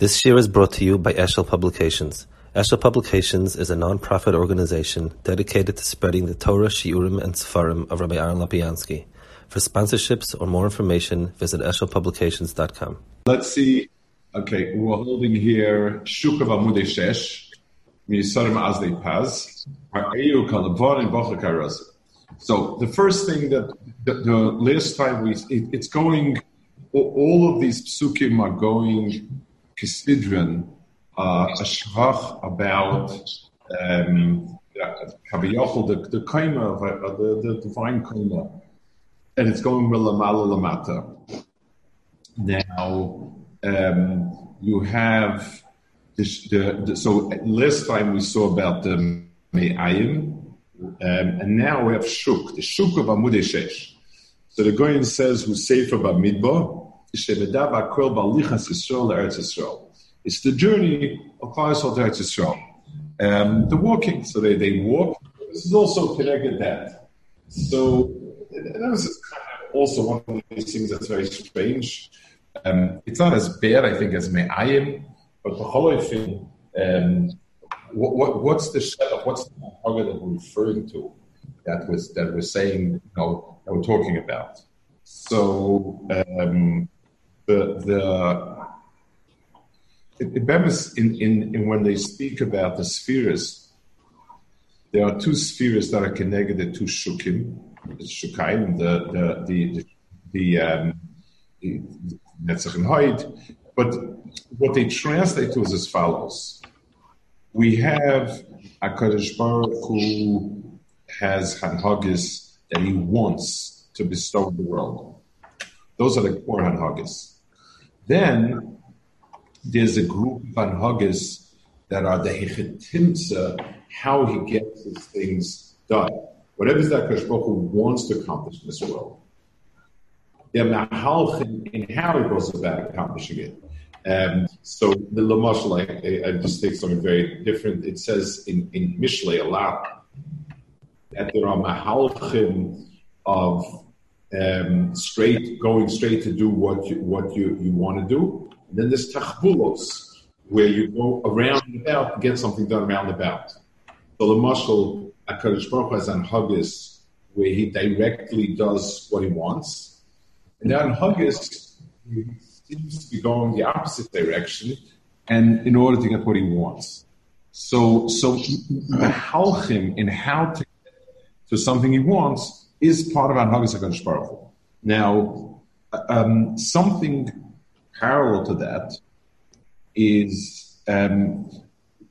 This year is brought to you by Eshel Publications. Eshel Publications is a non-profit organization dedicated to spreading the Torah, Shiurim, and Sefarim of Rabbi Aaron Lapiansky. For sponsorships or more information, visit eshelpublications.com. Let's see. Okay, we're holding here Shuk of Amudei Shesh, Azlei Paz. So the first thing that the, the last time we, it, it's going, all of these psukim are going Kisidron, uh, a shvach about um, the, the kaima, the, the divine kaima, and it's going with lamala lamata. Now, um, you have the, the, so last time we saw about the me'ayim, um, and now we have shuk, the shuk of Amudei Shesh. So the Gaon says, who's safer by midbar, it's the journey of Klal to Eretz Yisrael. Um, the walking, so they, they walk. This is also connected that. So that was also one of these things that's very strange. Um, it's not as bad, I think, as Me'ayim, but the whole thing, um, what, what, what's the shadach, what's the target that we're referring to that was that we're saying, you know, that we're talking about? So um, the the in, in, in when they speak about the spheres, there are two spheres that are connected to shukim, the shukaim, the the the the, um, the Netzach But what they translate to is as follows: We have a Kadosh Baruch who has hanhagis that he wants to bestow on the world. Those are the core hanhagis. Then there's a group of anhagas that are the hechetimtza, how he gets his things done. Whatever that Baruch wants to accomplish in this world. They're mahalchim in how he goes about accomplishing it. Um, so the Lamashal, I, I, just take something very different. It says in, in Mishlei a lot that there are mahalchim of um, straight, going straight to do what you, what you, you want to do. And then there's tachbulos, where you go around and about to get something done around and about. So the mashal HaKadosh Baruch has on Huggis, where he directly does what he wants. And then Huggis, seems to be going the opposite direction, and in order to get what he wants. So, so the him in how to get to something he wants is part of Anhagas HaKadosh Baruch Now, um, something parallel to that is um,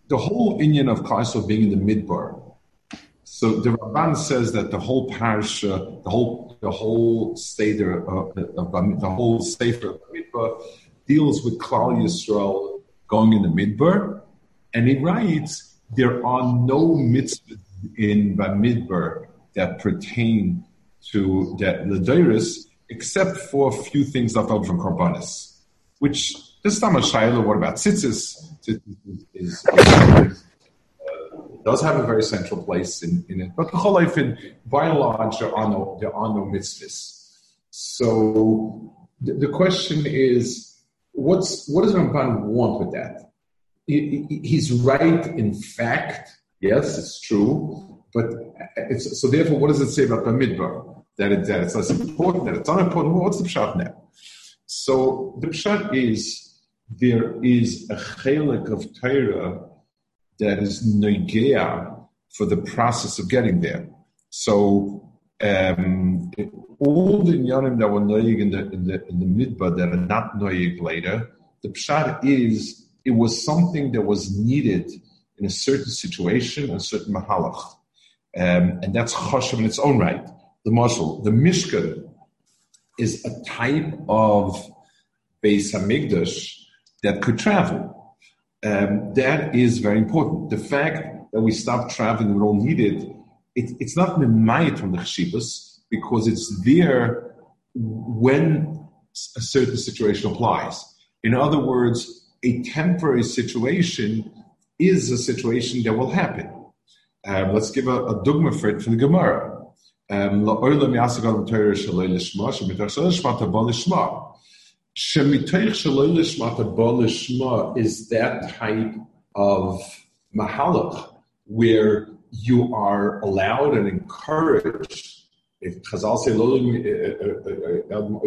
the whole Indian of Kaisel being in the midbar. So the Ramban says that the whole parsha, the whole the whole seder uh, the whole sefer of midbar deals with Klal Yisrael going in the midbar, and he writes there are no mitzvahs in Bamidbar that pertain to that the except for a few things left over from Karbanis, which this time of Shiloh, what about Tzitzis? Tzitzis is, uh, does have a very central place in, in it. But the whole life, in, by and large, there are no, there are no mitzvahs. So the, the question is, what's, what does Ramban want with that? He, he's right in fact, yes, it's true, but so therefore, what does it say about the midbar? That, it, that it's less important, that it's unimportant. Well, what's the pshat now? So the pshat is there is a chelik of Torah that is negea for the process of getting there. So um, all the yanim that were noyig in the in the in the midbar that are not noyig later, the pshat is it was something that was needed in a certain situation, a certain mahalach. Um, and that's choshev in its own right. The muscle, the mishkan, is a type of Beis Hamikdash that could travel. Um, that is very important. The fact that we stop traveling, we don't need it, it it's not mimayit from the chshivas because it's there when a certain situation applies. In other words, a temporary situation is a situation that will happen. Um, let's give a, a dogma for it from the Gemara. Um, is that type of mahalach where you are allowed and encouraged. If Chazal say uh, uh, uh,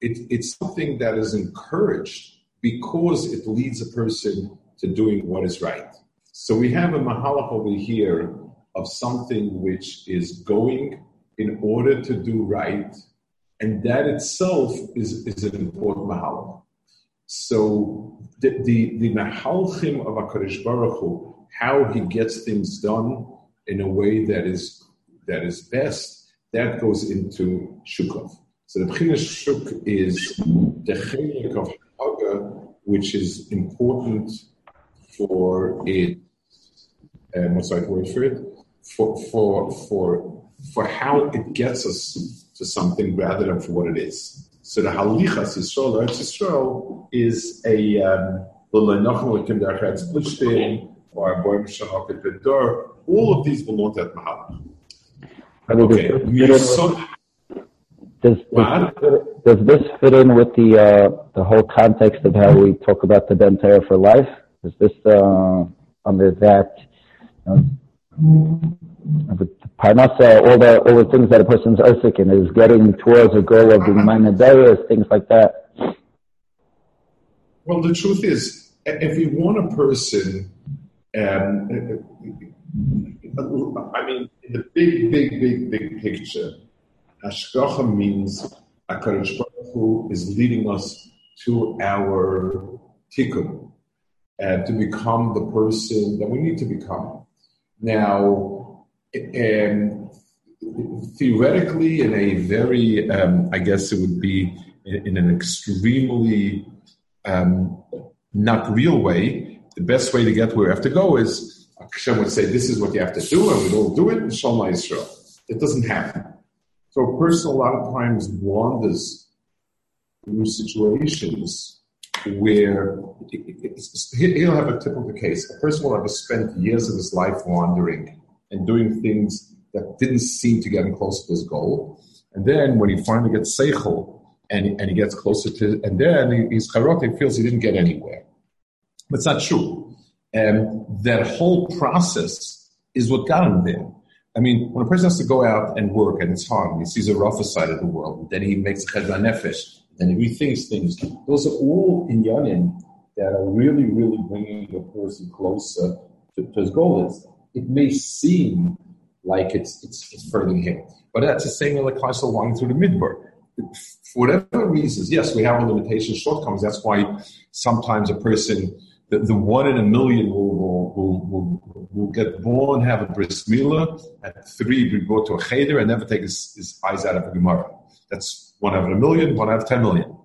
it's something that is encouraged because it leads a person to doing what is right. So we have a mahalach over here of something which is going in order to do right, and that itself is, is an important mahalach. So the the, the mahalchim of Hakadosh Baruch Hu, how he gets things done in a way that is that is best, that goes into shukov. So the Bechina Shuk is the chelik of Haga, which is important for it. What's the right word for it? For for for for how it gets us to something rather than for what it is. So the Halichas Yisrael, Eretz Yisrael, is a um, all of these belong to that Mahalach. Okay. Does, does, does, this fit in with the uh, the whole context of how we talk about the Ben for life? Is this uh, under that uh, the parnasa, all the all the things that a person's usik in is getting towards a goal of being manadayas, things like that? Well, the truth is, if you want a person, um, I mean, in the big, big, big, big picture Hashgacha means HaKadosh Baruch Hu is leading us to our tikkun, uh, to become the person that we need to become. Now, um, theoretically, in a very, um, I guess it would be in, an extremely um, not real way, the best way to get where we have to go is Hashem would say, This is what you have to do, and we all do it, and Shalom Yisrael. It doesn't happen. So a person a lot of times wanders through situations where he'll have a typical case. A person will have spent years of his life wandering and doing things that didn't seem to get him close to his goal. And then when he finally gets seichel and, and he gets closer to, and then charot, he feels he didn't get anywhere. But it's not true. And that whole process is what got him there. I mean, when a person has to go out and work and it's hard, and he sees a rougher side of the world, then he makes a chedra nefesh, then he rethinks things. Those are all in yanin that are really, really bringing a person closer to, to his goal. It may seem like it's, it's, it's furthering him, but that's the same like Klausel walking through the midbar. For whatever reasons, yes, we have limitations, shortcomings. That's why sometimes a person the, the one in a million will, will, will, will, get born, have a bris milah, at three be brought to a cheder and never take his, his eyes out of a Gemara. That's one out of a million, one out of ten million.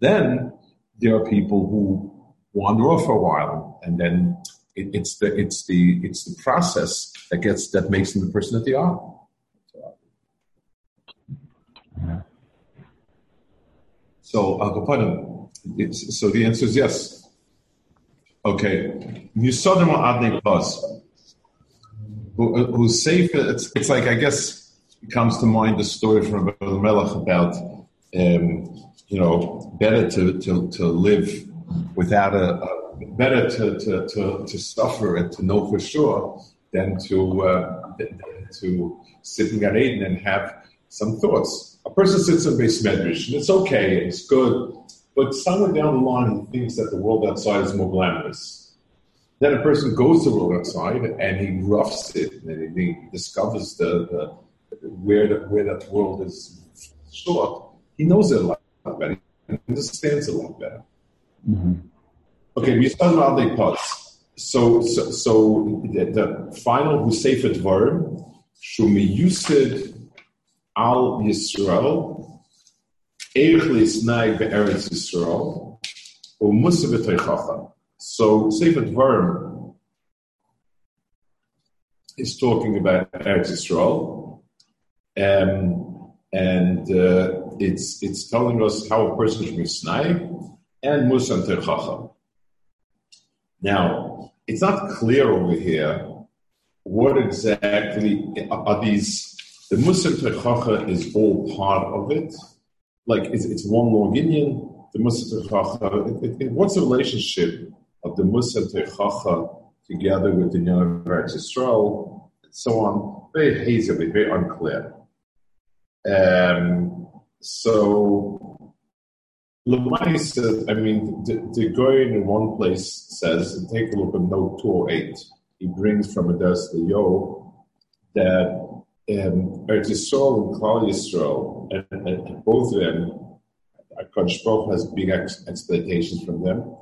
Then there are people who wander off for a while, and then it, it's the it's the it's the process that gets that makes them the person that they are. So, uh, so the answer is yes. Okay. Misodim Adne Plus. Who's safe? It's, it's like, I guess, comes to mind the story from Rabbi Melech about, um, you know, better to, to, to live without a, a better to, to, to, to, suffer and to know for sure than to, uh, to sit in Gan Eden and have some thoughts. A person sits in base medrash, and it's okay, it's good, but somewhere down the line, he thinks that the world outside is more glamorous. Then a person goes to the world outside and he roughs it and he discovers the, the where the, where that world is short. He knows it a lot better. He understands it a lot better. Mm-hmm. Okay, we start about the parts. So, so, so the, the final Husayfet verb, Shumi Yusid al Yisrael, Eichlis Nai Be'eretz Yisrael, or Musa B'Teichacha. So Sefer Dvarim is talking about Eretz Yisrael, um, and uh, it's it's telling us how a person should be snai and Musa and Now, it's not clear over here what exactly are these. The Musa Teichacha is all part of it like it's, it's one long Indian. The Musa Techacha. What's the relationship of the Musa Techacha together with the Young of Israel, and so on? Very hazy, very unclear. Um, so Lemaisa, I mean, the, the in one place says, take a look at note 208, he brings from Adas the Yo that um, Yisrael and Klal Yisrael, and, and, both of them, Akadosh Baruch has big ex- expectations from them.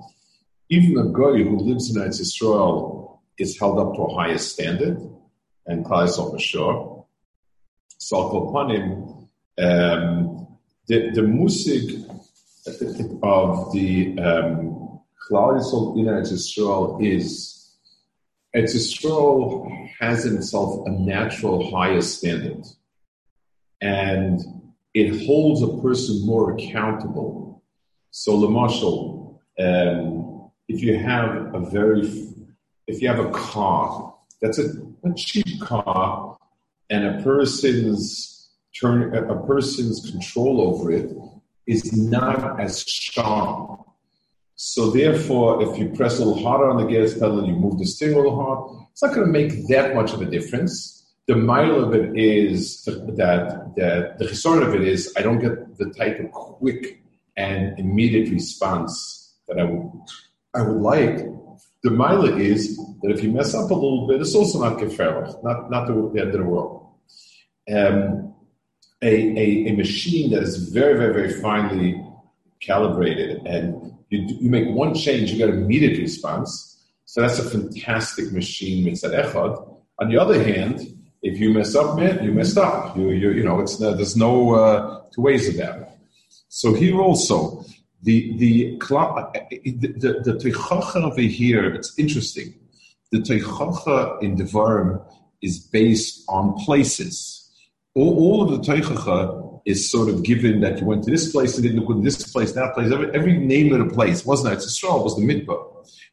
Even a guy who lives in Eretz Yisrael is held up to a higher standard, and Klal Yisrael for sure. So upon him, um, the, the musig of the um, Yisrael in Eretz Yisrael is Eretz has in itself a natural higher standard, and it holds a person more accountable. So, Lamashal, um, if you have a very, if you have a car that's a, a cheap car, and a person's turn, a person's control over it is not as strong so therefore, if you press a little harder on the gas pedal and you move the steering a little hard, it's not going to make that much of a difference. The mile of it is that, that the concern of it is I don't get the type of quick and immediate response that I would I would like. The mile is that if you mess up a little bit, it's also not gefährlich, not not the, the end of the world. Um, a, a, a machine that is very very very finely calibrated and you, you make one change, you get an immediate response. So that's a fantastic machine, mitzad echad. On the other hand, if you mess up, man, you messed up. You, you, you know, it's there's no uh, two ways about it. So here also, the the the, the, the over here, it's interesting. The teichacha in Devarim is based on places. All, all of the teichacha is sort of given that you went to this place and didn't go to this place, that place. Every, every name of the place wasn't it was the Midbar.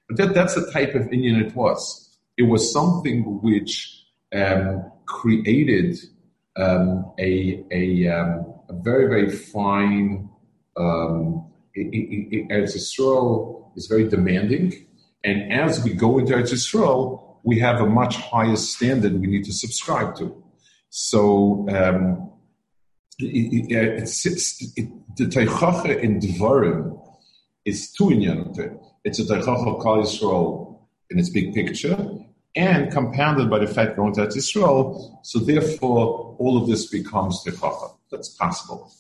But that, that's the type of Indian it was. It was something which um, created um, a, a, um, a, very, very fine. Um, Eretz Yisrael is very demanding. And as we go into Eretz Yisrael, we have a much higher standard we need to subscribe to. So, um, it, it, the Teichacha in Dvarim is two inyanim. It's a Teichacha Kal Yisrael in its big picture, and compounded by the fact going to Israel. So therefore, all of this becomes Teichacha. That's possible.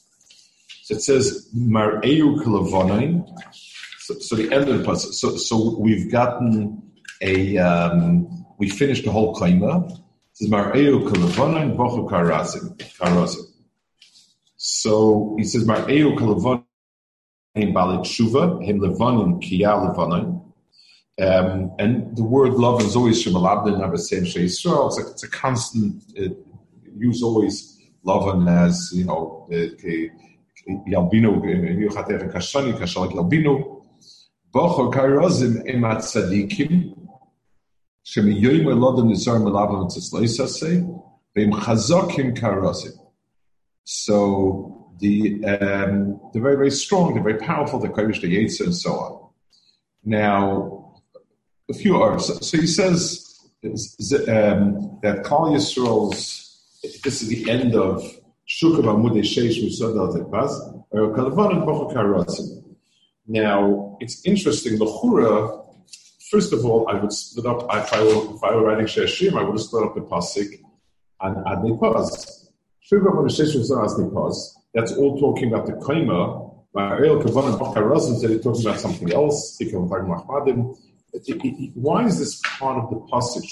So it says Mar'eu. So, so the end of the passage. So, so we've gotten a um, we finished the whole klaimer. So he says, Mar'eu kalavonim balit shuva, him levanim kiya levanim. Um, and the word love is always from Alabdin Abbasim Israel. It's a, it's a constant uh, use always love as, you know, Yalbino, Yuchater Kashani, Kashalik Yalbino. Bocho Kairozim Emat Tzadikim, Kairozim. So the um, they're very very strong, they're very powerful. They're the Yates and so on. Now, a few are so, he says um, that Kal Yisrael's this is the end of Shukav Amud Sheish Musad Tepaz or Kalvan and Now it's interesting. The Chura. First of all, I would split up. If I were, if I were writing Sheshim, I would split up the pasuk and Adnei Paz. That's all talking about the Kaima. He's talking about something else. Why is this part of the pasuk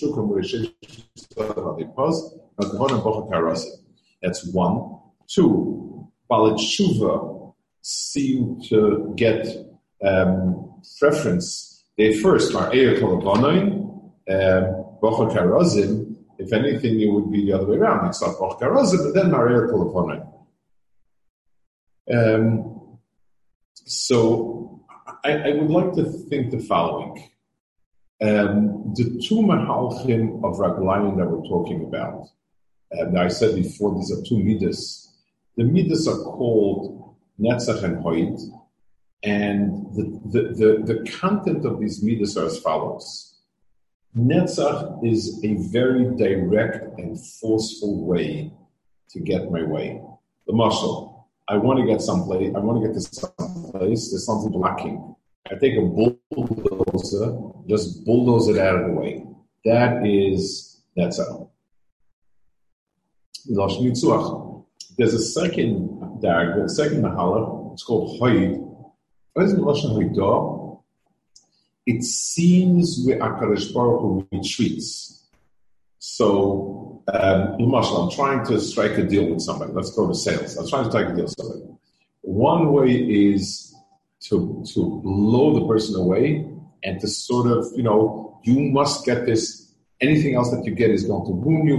That's one. Two, Balit Shuva seem to get um, preference. They first are Bocha Karazim, if anything, it would be the other way around. It's not Boch but then Maria Kolofonai. Um, so I, I, would like to think the following. Um, the two Mahalchim of Raglayim that we're talking about, and I said before, these are two Midas. The Midas are called Netzach and Hoid. And the, the, the, the content of these midas are as follows. Netzach is a very direct and forceful way to get my way. The muscle. I want to get someplace. I want to get to someplace. There's something blocking. I take a bulldozer, just bulldoze it out of the way. That is Netzach. There's a second diagram, second mahala. It's called Hoid. It seems where Akadosh Baruch Hu retreats. So, um, I'm trying to strike a deal with somebody. Let's go to sales. I'm trying to strike a deal with somebody. One way is to to blow the person away and to sort of, you know, you must get this. Anything else that you get is going to wound you.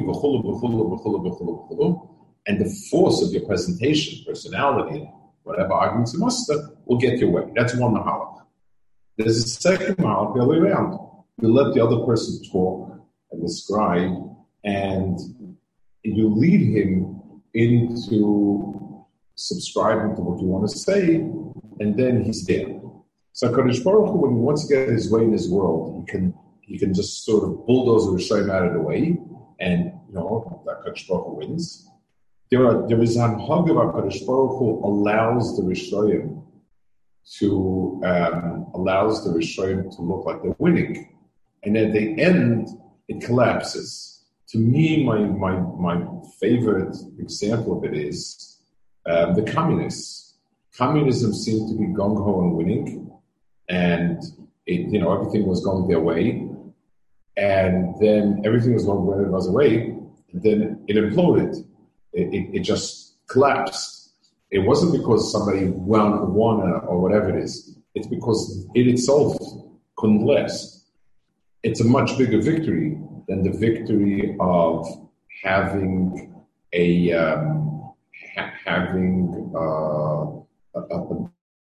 And the force of your presentation, personality, whatever arguments you muster, will get your way. That's one mahalach. There's a second mahalach the other way around. You let the other person talk and describe, and you lead him into subscribing to what you want to say, and then he's there. So Kadosh Baruch Hu, when he wants to get his way in his world, he can he can just sort of bulldoze the Rishayim out of the way, and you know that Kadosh Baruch Hu wins. There, are, there is an Hagav HaKadosh Baruch Hu allows the Rishayim to, um, allows the Rishayim to look like they're winning. And at the end, it collapses. To me, my, my, my favorite example of it is um, the communists. Communism seemed to be gung ho and winning, and it, you know everything was going their way, and then everything was going it was away, and then it imploded it, it, just collapsed. It wasn't because somebody won, won or whatever it is. It's because it itself couldn't last. It's a much bigger victory than the victory of having a um, ha- having uh, a, a,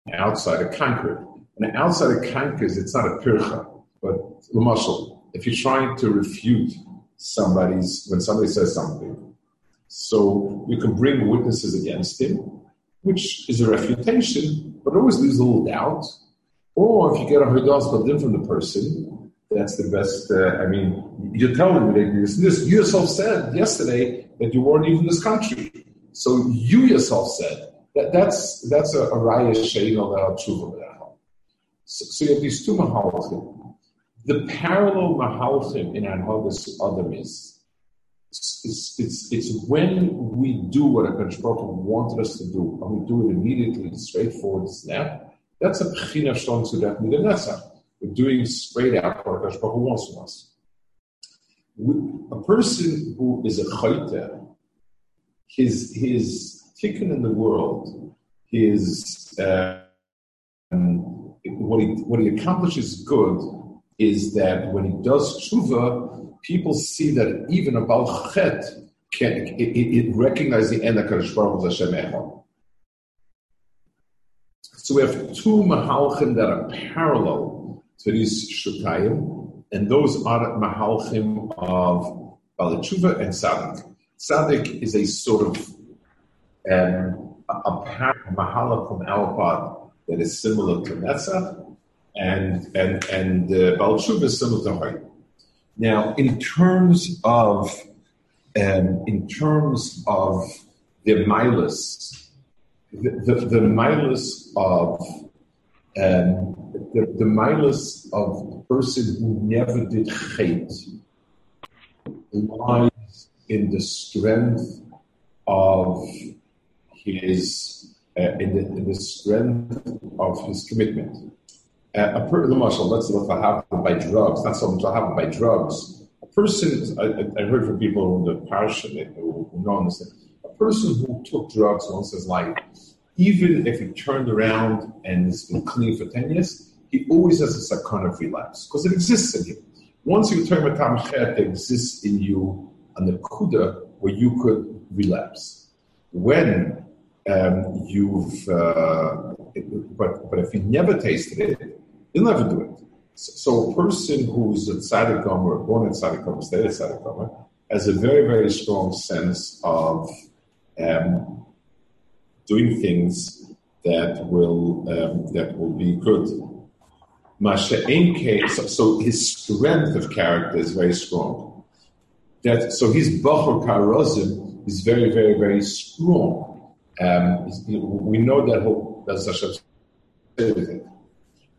an outsider conquered. An outsider conquers. It's not a pircha, but muscle. If you're trying to refute somebody's when somebody says something, so you can bring witnesses against him, which is a refutation, but always leaves a little doubt. Or if you get a hurdas badin from the person, that's the best. Uh, I mean, you're telling me that this, you yourself said yesterday that you weren't even this country. So you yourself said that that's that's a, a raya shein of our tshuva so, so you have these two mahalchim. The parallel mahalchim in Anhagas Adam is it's, it's, it's when we do what a Baruch wanted us to do, and we do it immediately, straightforward, snap, that's a Pechina Shon Sudat Midanesa. We're doing straight out what a Baruch wants from us. A person who is a chayte, his, his tikkun in the world, his, uh, what, he, what he accomplishes good is that when he does tshuva, people see that even a Baal Chet can it, it, it recognize the end of Kadosh Baruch Hashem. So we have two Mahalchim that are parallel to these Shukayim, and those are Mahalchim of Balachuva and Sadik. Sadik is a sort of um, a, a Mahala from Alpad that is similar to Netzach, and and and uh, is similar to Hayy. Now, in terms of um, in terms of the milus, the, the, the milus of um, the, the milus of the person who never did hate lies in the strength of his uh, in, the, in the strength of his commitment. Uh, a per, let's look what happened by drugs, not so much what happened by drugs. A person, I, I heard from people in the parish who, who know this, a person who took drugs once his life, even if he turned around and has been clean for 10 years, he always has a sakana of relapse because it exists in him. Once you turn a tamchet, it exists in you an akuda where you could relapse. When um, you've, uh, but, but if you never tasted it, He'll never do it. So, a person who's a tzaddik or born in tzaddik stayed a tzaddik has a very, very strong sense of um, doing things that will um, that will be good. So, his strength of character is very strong. That so his bachor karozim is very very very strong. Um, we know that that's Hashem everything.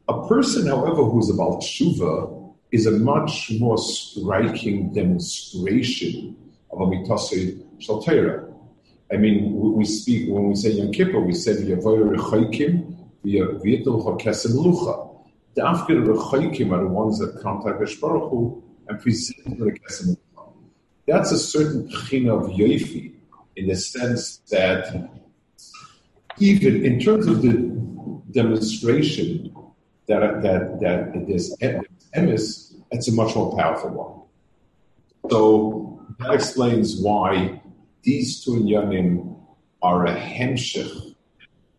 A person, however, who's about tshuva is a much more striking demonstration of a mitosei shaltera. I mean, we speak, when we say Yom Kippur, we say V'yavoy rechoikim, v'yitul chokesim lucha. The Afghan rechoikim are the ones that contact Baruch Hu and present the kesim lucha. That's a certain pchina of yoifi, in the sense that even in terms of the demonstration that that that there's emes, it's a much more powerful one. So that explains why these two inyanim are a hemshech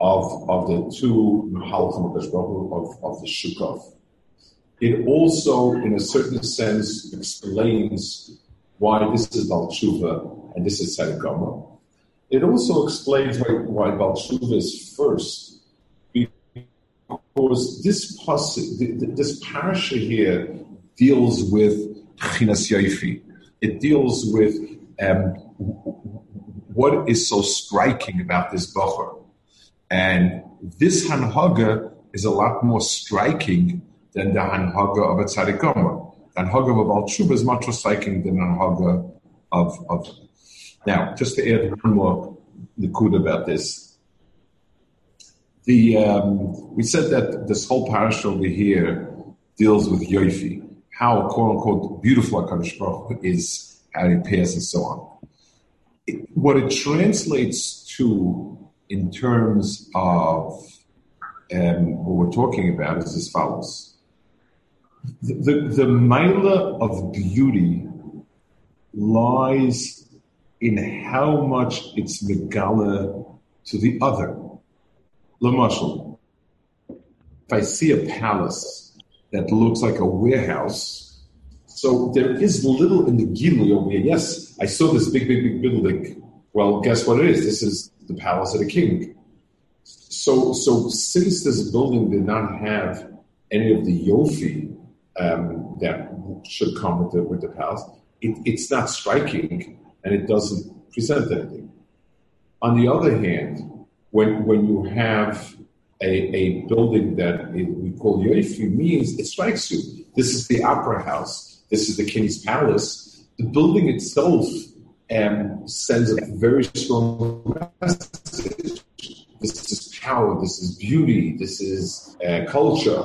of, of the two of, of the Shukov. It also, in a certain sense, explains why this is Balchuva and this is Tzedek It also explains why, why Balchuva is first, because this this parasha here deals with Chinas. It deals with um, what is so striking about this Bocher. And this Hanhaga is a lot more striking than the Hanhaga of a Tzadik Gomer. The Hanhaga of a Balchuba is much more striking than the Hanhaga of, of. Now, just to add one more likud about this. The, um, we said that this whole parish over here deals with Yoifi, how quote unquote beautiful HaKadosh Baruch is, how he appears and so on. It, what it translates to in terms of um, what we're talking about is as follows. The, the, the mila of beauty lies in how much it's megala to the other. Lamashal, if I see a palace that looks like a warehouse, so there is little in the Gilu over here. Yes, I saw this big, big, big building. Well, guess what it is? This is the palace of the king. So, so since this building did not have any of the yofi um, that should come with the, with the palace, it, it's not striking and it doesn't present anything. On the other hand, when when you have a, a building that we call yofi means it strikes you. This is the opera house. This is the king's palace. The building itself um, sends a very strong message. This is power. This is beauty. This is uh, culture.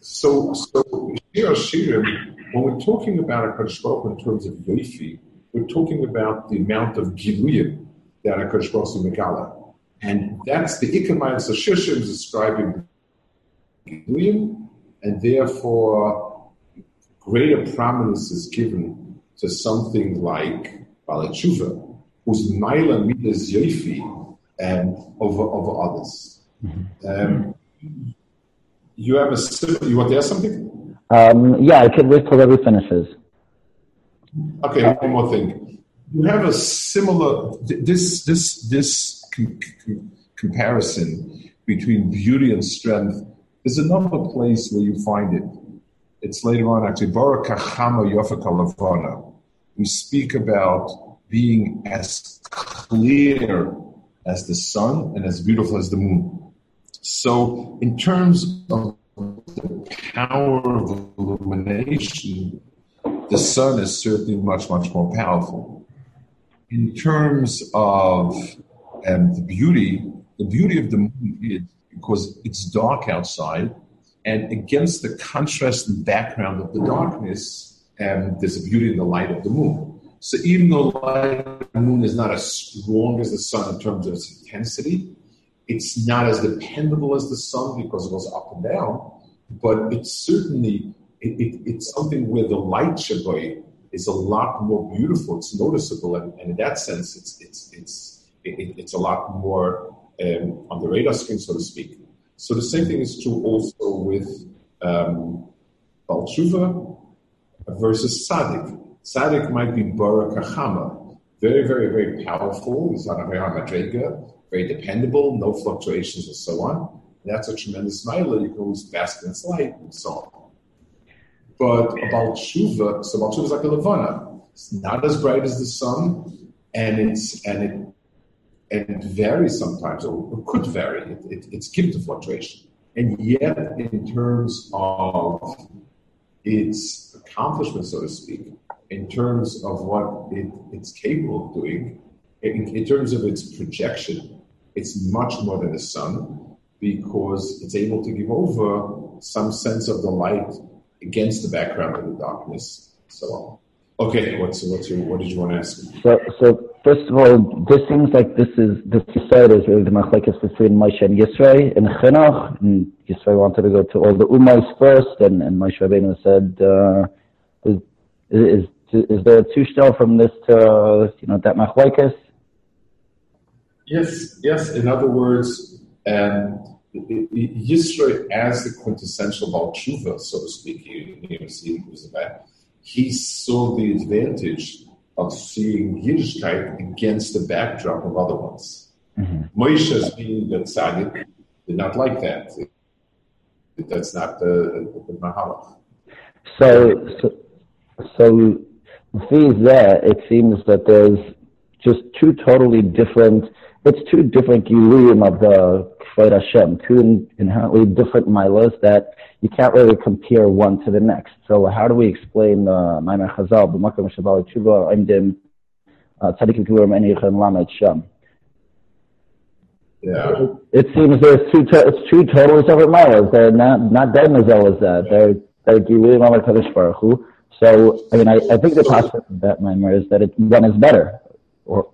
So, so Shir Shirim, when we're talking about a Baruch in terms of Yofi, we're talking about the amount of Giluyim that a Baruch Megala. And that's the Ikamayim. So Shir Shirim is describing Giluyim, and therefore greater prominence is given to something like Bala Tshuva, whose Maila Midas Yofi um, over, over others. Mm-hmm. Um, you have a you want to ask something? Um, yeah, I could wait till every finishes. Okay, one more thing. You have a similar this this this com- com- comparison between beauty and strength. There's another place where you find it. It's later on actually. Baruch Kachama Yofaka we speak about being as clear as the sun and as beautiful as the moon. So, in terms of the power of illumination, the sun is certainly much, much more powerful. In terms of um, the beauty, the beauty of the moon is because it's dark outside, and against the contrast and background of the darkness, and there's a beauty in the light of the moon. So even though the light of the moon is not as strong as the sun in terms of its intensity, it's not as dependable as the sun because it goes up and down, but it's certainly it, it, it's something where the light shaboy is a lot more beautiful. It's noticeable, and, and in that sense, it's it's it's it, it's a lot more um, on the radar screen, so to speak. So the same thing is true also with um, Balchuva versus Sadik. Sadik might be Barak Achama, very, very, very powerful. He's on a Madrega, very dependable, no fluctuations, and so on. And that's a tremendous smile. You can always bask in its light and so on. But about tshuva, so about is like a levana. It's not as bright as the sun, and it's and it and varies sometimes, or could vary. It, it, it's given to fluctuation, and yet in terms of its accomplishment, so to speak, in terms of what it, it's capable of doing, in, in terms of its projection, it's much more than the sun because it's able to give over some sense of the light against the background of the darkness, so on. Okay, what's what's your what did you want to ask? So, so first of all, this seems like this is this side is really the machlekes between Moshe and Yisrael and Chinuch. And Yisrael wanted to go to all the ummos first, and and Moshe Rabbeinu said, uh, is, is is there a two from this to you know that machlekes? Yes, yes. In other words, um, Yisro as the quintessential Baal Tshuva, so to speak, he saw the advantage of seeing Yiddishkeit against the backdrop of other ones. Mm-hmm. Moshe, as being the tzaddik, did not like that. That's not the, the, the Mahalach. So, so, so there, it seems that there's just two totally different it's two different Giluim of the Kvod Hashem, two inherently different milas that you can't really compare one to the next. So how do we explain the uh, Maimar Chazal, B'makam Shabal Tshuva, Imdim, uh, Tzadikim Kurim, Enichan Lamed Shem? Yeah. It, seems there's two, to, it's two totally separate milas. They're not, not dead mazel as that. They're, they're Giluim of HaKadosh Baruch Hu. So, I mean, I, I think the of that Maimar is that it, one is better. Or,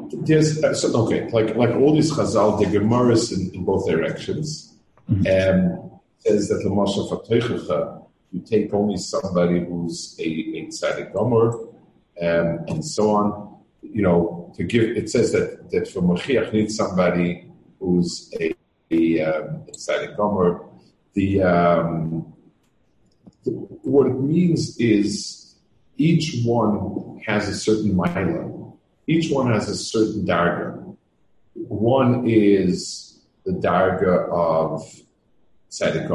there's uh, so, okay, like like all these Chazal, the Gemaras in, in both directions, mm-hmm. um, says that Lamashal Fateichecha, you take only somebody who's a, a tzaddik gomer, um, and so on. You know, to give it says that that for Mashiach needs somebody who's a, a, um, a tzaddik gomer. The, um, the what it means is each one has a certain milah each one has a certain darga. One is the darga of Tzedek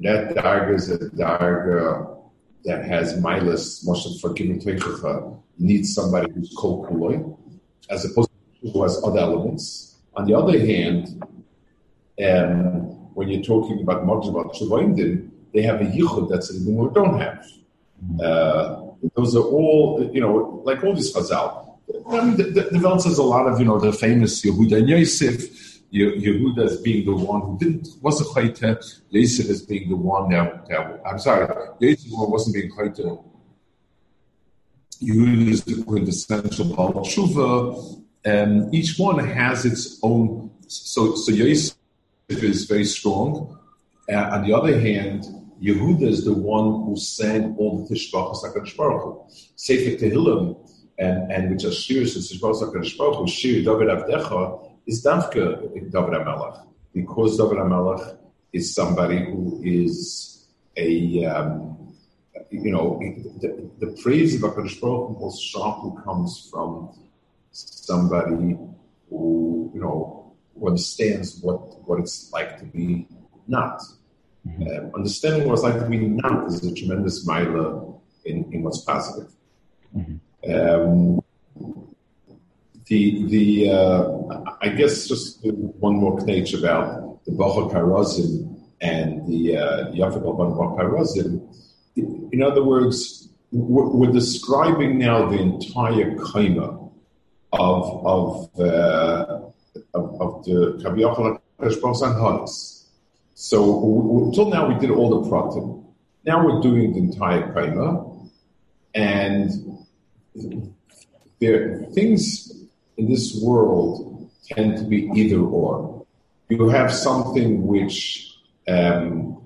That darga is a darga that has milas, Moshe forgiving Teichacha, needs somebody who's kol kuloi, as opposed to who has other elements. On the other hand, um, when you're talking about Moджim, about they have a yichud that's a we don't have. Uh, those are all, you know, like all these chazal. I mean, the, the, the says a lot of, you know, the famous Yehuda and Yosef, Yehuda as being the one who didn't, wasn't Chayte, Yosef as being the one that, that I'm sorry, Yosef wasn't being Chayte. Yehuda is the quintessential Baal Tshuva, and each one has its own, so, so Yosef is very strong. Uh, on the other hand, Yehuda is the one who sang all the Tishbachas HaKadosh Baruch. Sefer Tehillim and, and which are shirs and Sishbos HaKadosh Baruch Hu, Shir David Avdecha, is Davka David HaMelech. Because David HaMelech is somebody who is a, um, you know, the, the praise of HaKadosh Baruch Hu who comes from somebody who, you know, who understands what, what it's like to be not. Mm-hmm. Um, understanding what it's like to be not is a tremendous mile in, in what's positive. Mm-hmm. Um, the the uh, I guess just one more page about the Karazim and the uh, Yafik al In other words, we're, describing now the entire kaima of of uh, of, of the Kabiyachal Hadas. So until now we did all the pratim. Now we're doing the entire kaima, and there things in this world tend to be either or. You have something which um,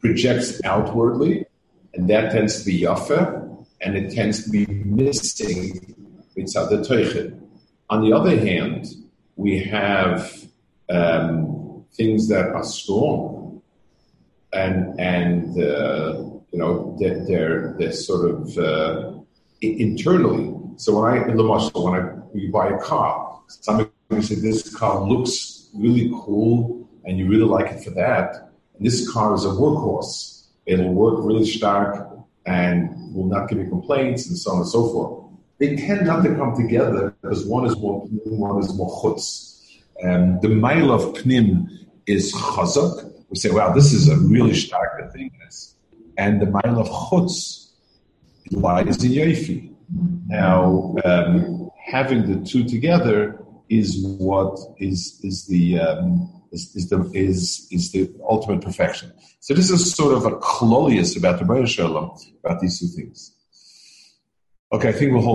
projects outwardly, and that tends to be yafa, and it tends to be missing mitzad the On the other hand, we have um, things that are strong, and and uh, you know they're, they're, they're sort of uh, internally So when I, in the muscle, when I, you buy a car, somebody say this car looks really cool and you really like it for that. And this car is a workhorse. It'll work really stark and will not give you complaints and so on and so forth. They tend not to come together because one is more pnim, one is more chutz. Um, the mile of pnim is chazak. We say, wow, this is a really stark thing. And the mile of chutz lies in yofi. Now, um, having the two together is what is is the um, is, is, the is is the ultimate perfection. So this is sort of a klolius about the Shalom about these two things. Okay, I think we'll hold.